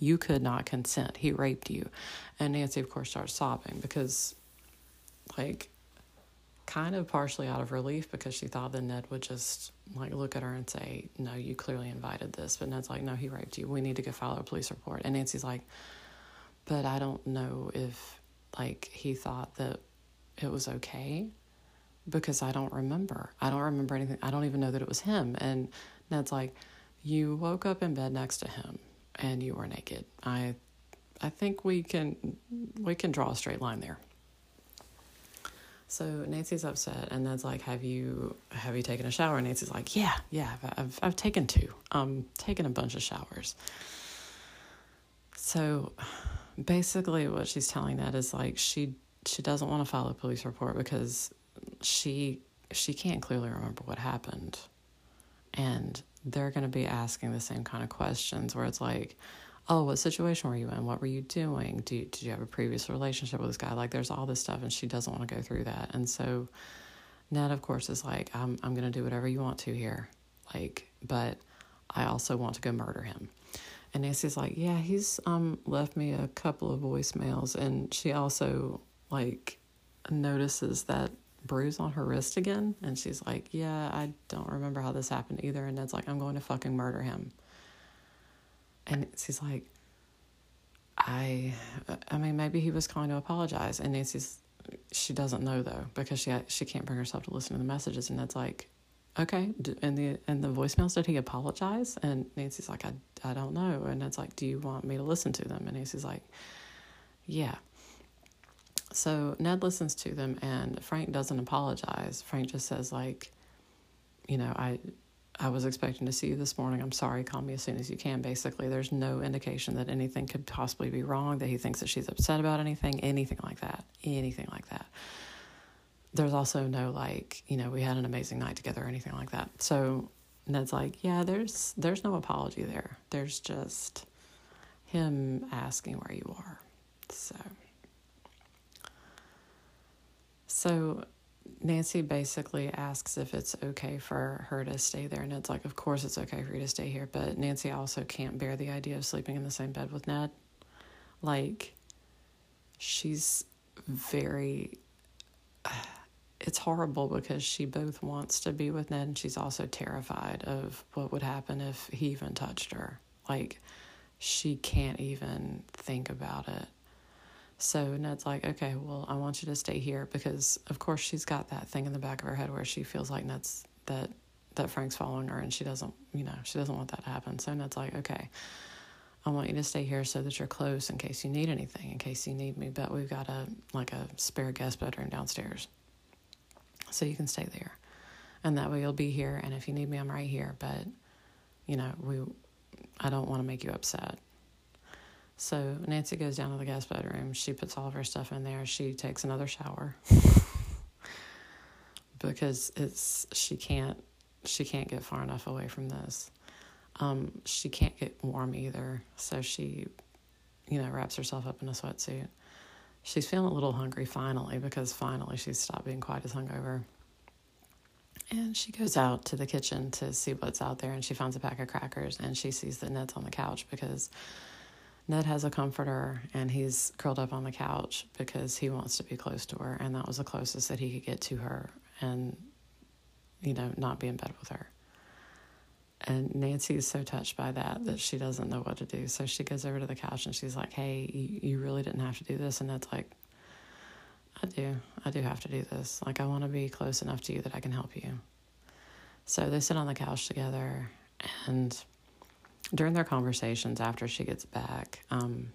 You could not consent. He raped you. And Nancy, of course, starts sobbing because, like, kind of partially out of relief because she thought that Ned would just, like, look at her and say, No, you clearly invited this. But Ned's like, No, he raped you. We need to go file a police report. And Nancy's like, But I don't know if, like, he thought that it was okay because I don't remember. I don't remember anything. I don't even know that it was him. And Ned's like, You woke up in bed next to him and you were naked. I I think we can we can draw a straight line there. So Nancy's upset, and Ned's like, "Have you have you taken a shower?" And Nancy's like, "Yeah, yeah, I've I've, I've taken two. Um, taken a bunch of showers." So, basically, what she's telling Ned is like she she doesn't want to file a police report because she she can't clearly remember what happened and they're going to be asking the same kind of questions where it's like oh what situation were you in? What were you doing? Do, did you have a previous relationship with this guy? Like there's all this stuff and she doesn't want to go through that. And so ned of course is like i'm, I'm going to do whatever you want to here. Like but i also want to go murder him. And Nancy's like, yeah, he's um left me a couple of voicemails, and she also like notices that bruise on her wrist again, and she's like, yeah, I don't remember how this happened either. And Ned's like, I'm going to fucking murder him. And she's like, I, I mean, maybe he was calling to apologize. And Nancy's, she doesn't know though because she she can't bring herself to listen to the messages. And Ned's like, okay, and the and the voicemails did he apologize? And Nancy's like, I I don't know. And it's like, do you want me to listen to them? And Nancy's like, yeah. So Ned listens to them, and Frank doesn't apologize. Frank just says like, you know, I I was expecting to see you this morning. I'm sorry. Call me as soon as you can. Basically, there's no indication that anything could possibly be wrong. That he thinks that she's upset about anything, anything like that, anything like that there's also no like you know we had an amazing night together or anything like that so ned's like yeah there's there's no apology there there's just him asking where you are so so nancy basically asks if it's okay for her to stay there And ned's like of course it's okay for you to stay here but nancy also can't bear the idea of sleeping in the same bed with ned like she's very (sighs) it's horrible because she both wants to be with Ned and she's also terrified of what would happen if he even touched her. Like, she can't even think about it. So Ned's like, okay, well, I want you to stay here because, of course, she's got that thing in the back of her head where she feels like Ned's that that Frank's following her, and she doesn't, you know, she doesn't want that to happen. So Ned's like, okay, I want you to stay here so that you're close in case you need anything, in case you need me. But we've got a like a spare guest bedroom downstairs so you can stay there. And that way you'll be here and if you need me I'm right here, but you know, we I don't want to make you upset. So Nancy goes down to the guest bedroom. She puts all of her stuff in there. She takes another shower (laughs) because it's she can't she can't get far enough away from this. Um, she can't get warm either, so she, you know, wraps herself up in a sweatsuit she's feeling a little hungry finally because finally she's stopped being quite as hungover. And she goes out to the kitchen to see what's out there and she finds a pack of crackers and she sees that Ned's on the couch because Ned has a comforter and he's curled up on the couch because he wants to be close to her and that was the closest that he could get to her and you know not be in bed with her. And Nancy is so touched by that that she doesn't know what to do. So she goes over to the couch and she's like, Hey, you, really didn't have to do this. And it's like, I do. I do have to do this. Like, I want to be close enough to you that I can help you. So they sit on the couch together. And during their conversations after she gets back, um,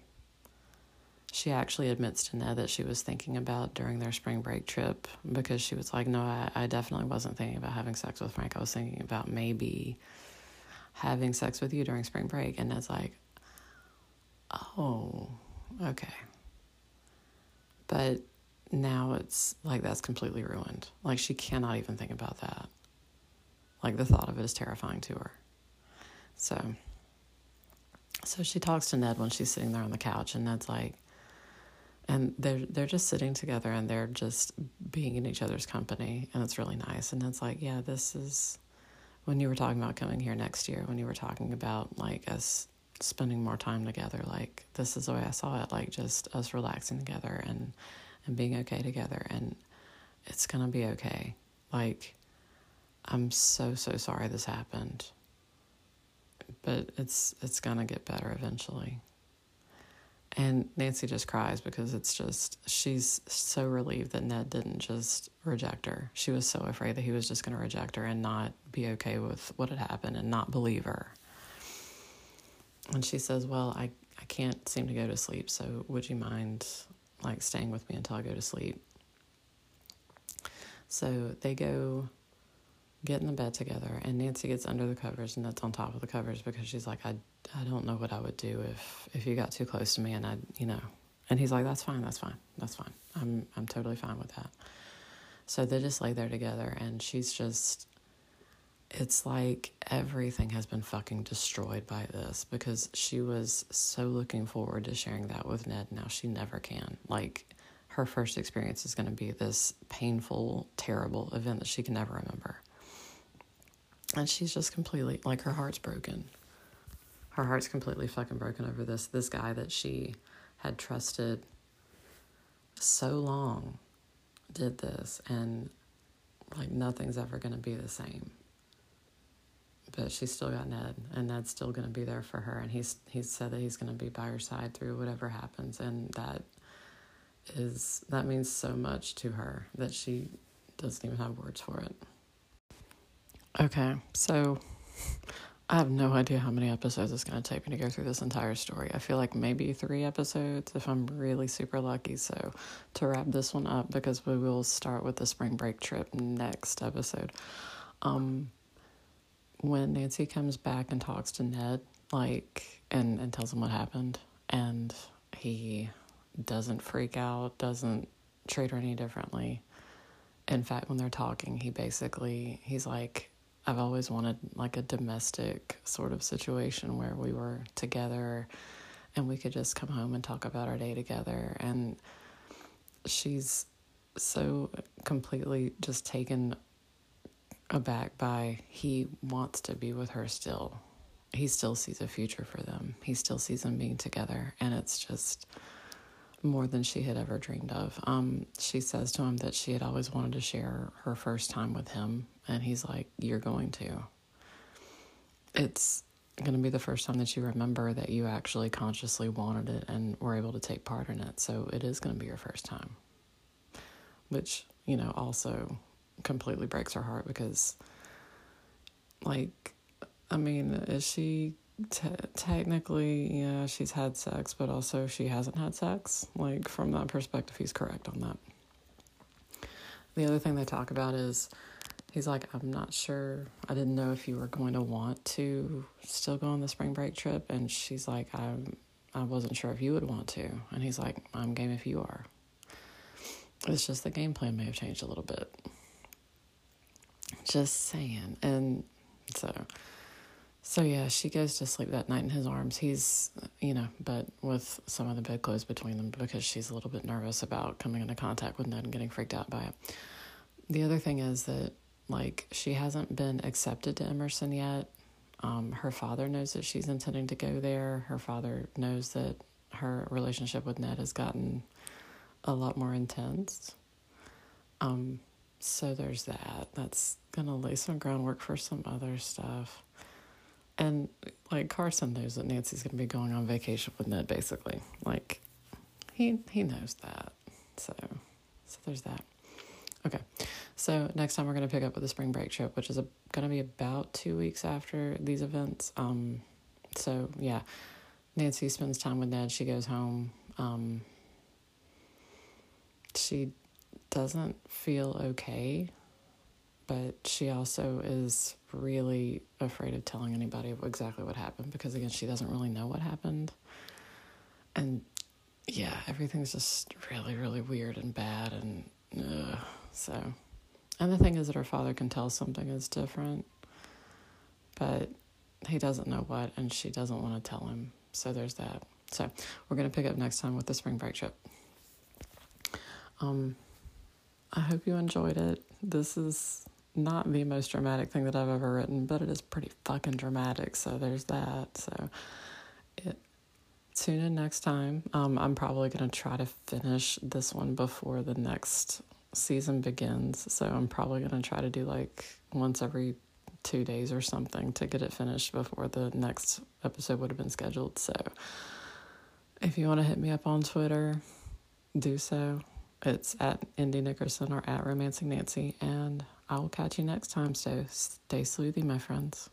she actually admits to Ned that she was thinking about during their spring break trip because she was like, No, I, I definitely wasn't thinking about having sex with Frank. I was thinking about maybe having sex with you during spring break. And it's like, oh, okay. But now it's like that's completely ruined. Like she cannot even think about that. Like the thought of it is terrifying to her. So, so she talks to Ned when she's sitting there on the couch, and Ned's like, and they're they're just sitting together and they're just being in each other's company, and it's really nice. And Ned's like, yeah, this is when you were talking about coming here next year, when you were talking about like us spending more time together, like this is the way I saw it, like just us relaxing together and and being okay together and it's gonna be okay. Like I'm so so sorry this happened. But it's it's gonna get better eventually. And Nancy just cries because it's just, she's so relieved that Ned didn't just reject her. She was so afraid that he was just to reject her and not be okay with what had happened and not believe her. And she says, Well, I, I can't seem to go to sleep, so would you mind like staying with me until I go to sleep? So they go get in the bed together, and Nancy gets under the covers and that's on top of the covers because she's like, I I don't know what I would do if if you got too close to me and I, you know. And he's like, "That's fine. That's fine. That's fine. I'm I'm totally fine with that." So they just lay there together and she's just it's like everything has been fucking destroyed by this because she was so looking forward to sharing that with Ned. Now she never can. Like her first experience is going to be this painful, terrible event that she can never remember. And she's just completely like her heart's broken her heart's completely fucking broken over this. This guy that she had trusted so long did this, and like nothing's ever going to be the same. But she's still got Ned, and Ned's still going to be there for her, and he's he's said that he's going to be by her side through whatever happens, and that is that means so much to her that she doesn't even have words for it. Okay, so I have no idea how many episodes it's going to take me to go through this entire story. I feel like maybe three episodes if I'm really super lucky. So, to wrap this one up, because we will start with the spring break trip next episode. Um, when Nancy comes back and talks to Ned, like, and, and tells him what happened, and he doesn't freak out, doesn't treat her any differently. In fact, when they're talking, he basically, he's like, I've always wanted like a domestic sort of situation where we were together and we could just come home and talk about our day together. And she's so completely just taken aback by he wants to be with her still. He still sees a future for them. He still sees them being together. And it's just more than she had ever dreamed of. Um, she says to him that she had always wanted to share her first time with him, and he's like, You're going to. It's going to be the first time that you remember that you actually consciously wanted it and were able to take part in it. So it is going to be your first time. Which, you know, also completely breaks her heart because, like, I mean, is she Technically, yeah, she's had sex, but also she hasn't had sex. Like, from that perspective, he's correct on that. The other thing they talk about is he's like, I'm not sure. I didn't know if you were going to want to still go on the spring break trip. And she's like, I, I wasn't sure if you would want to. And he's like, I'm game if you are. It's just the game plan may have changed a little bit. Just saying. And so so yeah, she goes to sleep that night in his arms. He's, you know, but with some of the bedclothes between them because she's a little bit nervous about coming into contact with Ned and getting freaked out by it. The other thing is that like she hasn't been accepted to Emerson yet. Um, her father knows that she's intending to go there. Her father knows that her relationship with Ned has gotten a lot more intense. Um, so there's that. That's gonna lay some groundwork for some other stuff. And like Carson knows that Nancy's to be going on vacation with Ned basically. Like he he knows that. So so there's that. Okay. So next time we're to pick up with the spring break trip, which is going to be about 2 weeks after these events. Um so yeah. Nancy spends time with Ned. She goes home. Um she doesn't feel okay but she also is really afraid of telling anybody exactly what happened because again she doesn't really know what happened. And yeah everything's just really really weird and bad and uh, so. And the thing is that her father can tell something is different but he doesn't know what and she doesn't want to tell him. So there's that. So we're going to pick up next time with the spring break trip. Um i hope you enjoyed it. This is not the most dramatic thing that I've ever written, but it is pretty fucking dramatic. So there's that. So it, tune in next time. Um, I'm probably going to try to finish this one before the next season begins. So I'm probably going to try to do like once every two days or something to get it finished before the next episode would have been scheduled. So if you want to hit me up on Twitter, do so. It's at ND Nickerson or at Romancing Nancy. And I will catch you next time. So stay sleuthy, my friends.